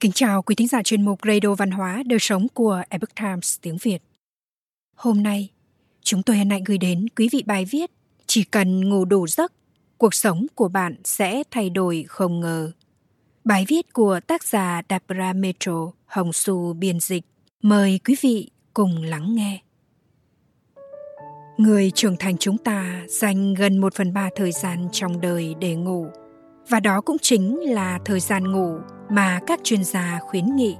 Kính chào quý thính giả chuyên mục Radio Văn hóa Đời Sống của Epoch Times tiếng Việt. Hôm nay, chúng tôi hân hạnh gửi đến quý vị bài viết Chỉ cần ngủ đủ giấc, cuộc sống của bạn sẽ thay đổi không ngờ. Bài viết của tác giả Dabra Metro Hồng Xu biên dịch. Mời quý vị cùng lắng nghe. Người trưởng thành chúng ta dành gần một phần ba thời gian trong đời để ngủ. Và đó cũng chính là thời gian ngủ mà các chuyên gia khuyến nghị.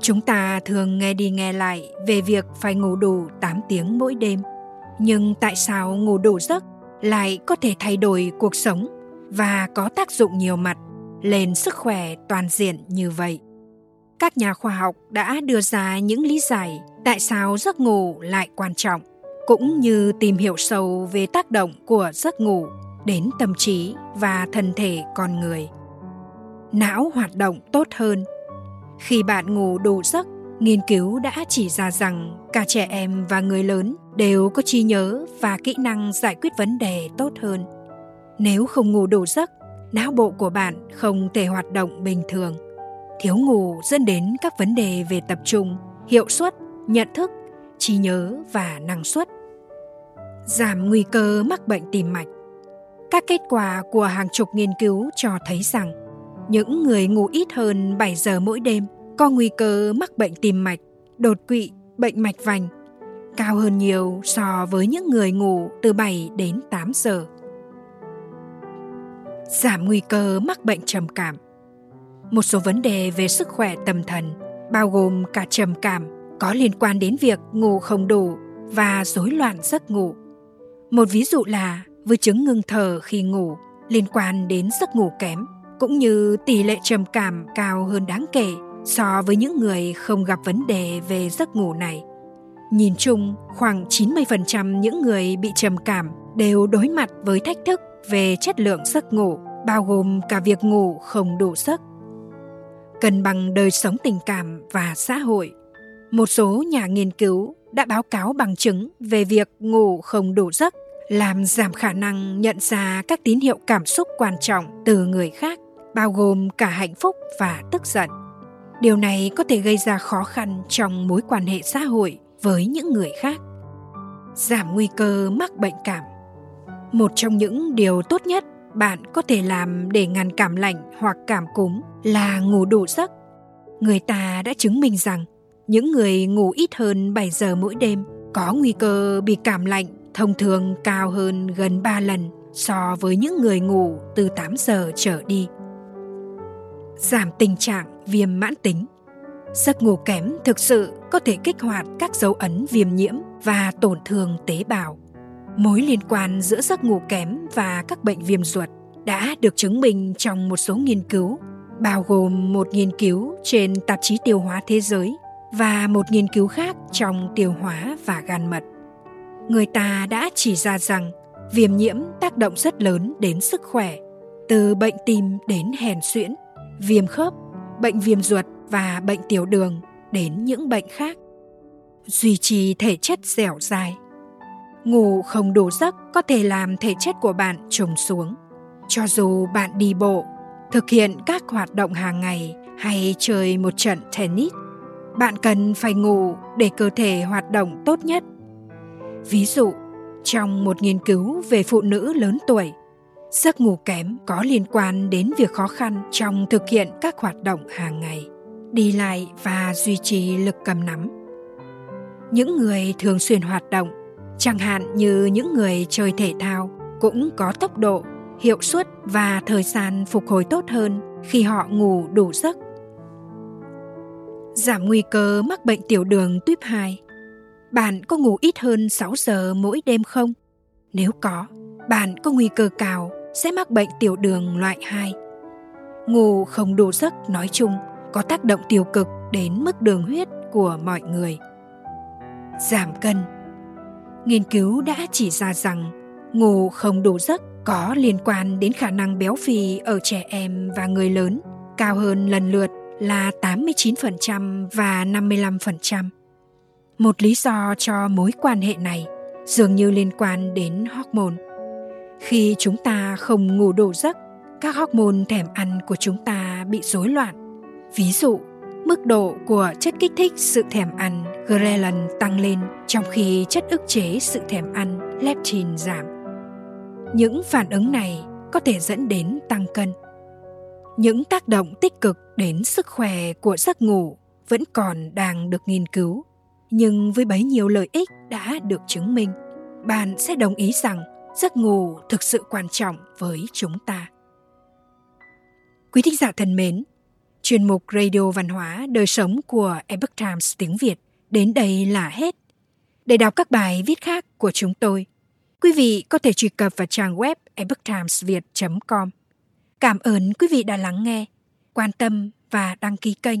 Chúng ta thường nghe đi nghe lại về việc phải ngủ đủ 8 tiếng mỗi đêm. Nhưng tại sao ngủ đủ giấc lại có thể thay đổi cuộc sống và có tác dụng nhiều mặt lên sức khỏe toàn diện như vậy? Các nhà khoa học đã đưa ra những lý giải tại sao giấc ngủ lại quan trọng, cũng như tìm hiểu sâu về tác động của giấc ngủ đến tâm trí và thân thể con người não hoạt động tốt hơn. Khi bạn ngủ đủ giấc, nghiên cứu đã chỉ ra rằng cả trẻ em và người lớn đều có trí nhớ và kỹ năng giải quyết vấn đề tốt hơn. Nếu không ngủ đủ giấc, não bộ của bạn không thể hoạt động bình thường. Thiếu ngủ dẫn đến các vấn đề về tập trung, hiệu suất, nhận thức, trí nhớ và năng suất. Giảm nguy cơ mắc bệnh tim mạch. Các kết quả của hàng chục nghiên cứu cho thấy rằng những người ngủ ít hơn 7 giờ mỗi đêm có nguy cơ mắc bệnh tim mạch, đột quỵ, bệnh mạch vành cao hơn nhiều so với những người ngủ từ 7 đến 8 giờ. Giảm nguy cơ mắc bệnh trầm cảm. Một số vấn đề về sức khỏe tâm thần, bao gồm cả trầm cảm, có liên quan đến việc ngủ không đủ và rối loạn giấc ngủ. Một ví dụ là với chứng ngưng thở khi ngủ liên quan đến giấc ngủ kém cũng như tỷ lệ trầm cảm cao hơn đáng kể so với những người không gặp vấn đề về giấc ngủ này. Nhìn chung, khoảng 90% những người bị trầm cảm đều đối mặt với thách thức về chất lượng giấc ngủ, bao gồm cả việc ngủ không đủ giấc. Cân bằng đời sống tình cảm và xã hội. Một số nhà nghiên cứu đã báo cáo bằng chứng về việc ngủ không đủ giấc làm giảm khả năng nhận ra các tín hiệu cảm xúc quan trọng từ người khác, bao gồm cả hạnh phúc và tức giận. Điều này có thể gây ra khó khăn trong mối quan hệ xã hội với những người khác. Giảm nguy cơ mắc bệnh cảm. Một trong những điều tốt nhất bạn có thể làm để ngăn cảm lạnh hoặc cảm cúm là ngủ đủ giấc. Người ta đã chứng minh rằng những người ngủ ít hơn 7 giờ mỗi đêm có nguy cơ bị cảm lạnh thông thường cao hơn gần 3 lần so với những người ngủ từ 8 giờ trở đi giảm tình trạng viêm mãn tính. Giấc ngủ kém thực sự có thể kích hoạt các dấu ấn viêm nhiễm và tổn thương tế bào. Mối liên quan giữa giấc ngủ kém và các bệnh viêm ruột đã được chứng minh trong một số nghiên cứu, bao gồm một nghiên cứu trên tạp chí tiêu hóa thế giới và một nghiên cứu khác trong tiêu hóa và gan mật. Người ta đã chỉ ra rằng viêm nhiễm tác động rất lớn đến sức khỏe, từ bệnh tim đến hèn suyễn viêm khớp, bệnh viêm ruột và bệnh tiểu đường đến những bệnh khác. Duy trì thể chất dẻo dai. Ngủ không đủ giấc có thể làm thể chất của bạn trùng xuống. Cho dù bạn đi bộ, thực hiện các hoạt động hàng ngày hay chơi một trận tennis, bạn cần phải ngủ để cơ thể hoạt động tốt nhất. Ví dụ, trong một nghiên cứu về phụ nữ lớn tuổi, Giấc ngủ kém có liên quan đến việc khó khăn trong thực hiện các hoạt động hàng ngày, đi lại và duy trì lực cầm nắm. Những người thường xuyên hoạt động, chẳng hạn như những người chơi thể thao, cũng có tốc độ, hiệu suất và thời gian phục hồi tốt hơn khi họ ngủ đủ giấc. Giảm nguy cơ mắc bệnh tiểu đường tuyếp 2. Bạn có ngủ ít hơn 6 giờ mỗi đêm không? Nếu có, bạn có nguy cơ cao sẽ mắc bệnh tiểu đường loại 2. Ngủ không đủ giấc nói chung có tác động tiêu cực đến mức đường huyết của mọi người. Giảm cân Nghiên cứu đã chỉ ra rằng ngủ không đủ giấc có liên quan đến khả năng béo phì ở trẻ em và người lớn cao hơn lần lượt là 89% và 55%. Một lý do cho mối quan hệ này dường như liên quan đến hormone. Khi chúng ta không ngủ đủ giấc, các hormone thèm ăn của chúng ta bị rối loạn Ví dụ, mức độ của chất kích thích sự thèm ăn ghrelin tăng lên trong khi chất ức chế sự thèm ăn leptin giảm. Những phản ứng này có thể dẫn đến tăng cân. Những tác động tích cực đến sức khỏe của giấc ngủ vẫn còn đang được nghiên cứu, nhưng với bấy nhiêu lợi ích đã được chứng minh, bạn sẽ đồng ý rằng giấc ngủ thực sự quan trọng với chúng ta. Quý thính giả thân mến, chuyên mục Radio Văn hóa Đời sống của Epoch Times tiếng Việt đến đây là hết. Để đọc các bài viết khác của chúng tôi, quý vị có thể truy cập vào trang web epochtimesviet.com. Cảm ơn quý vị đã lắng nghe, quan tâm và đăng ký kênh.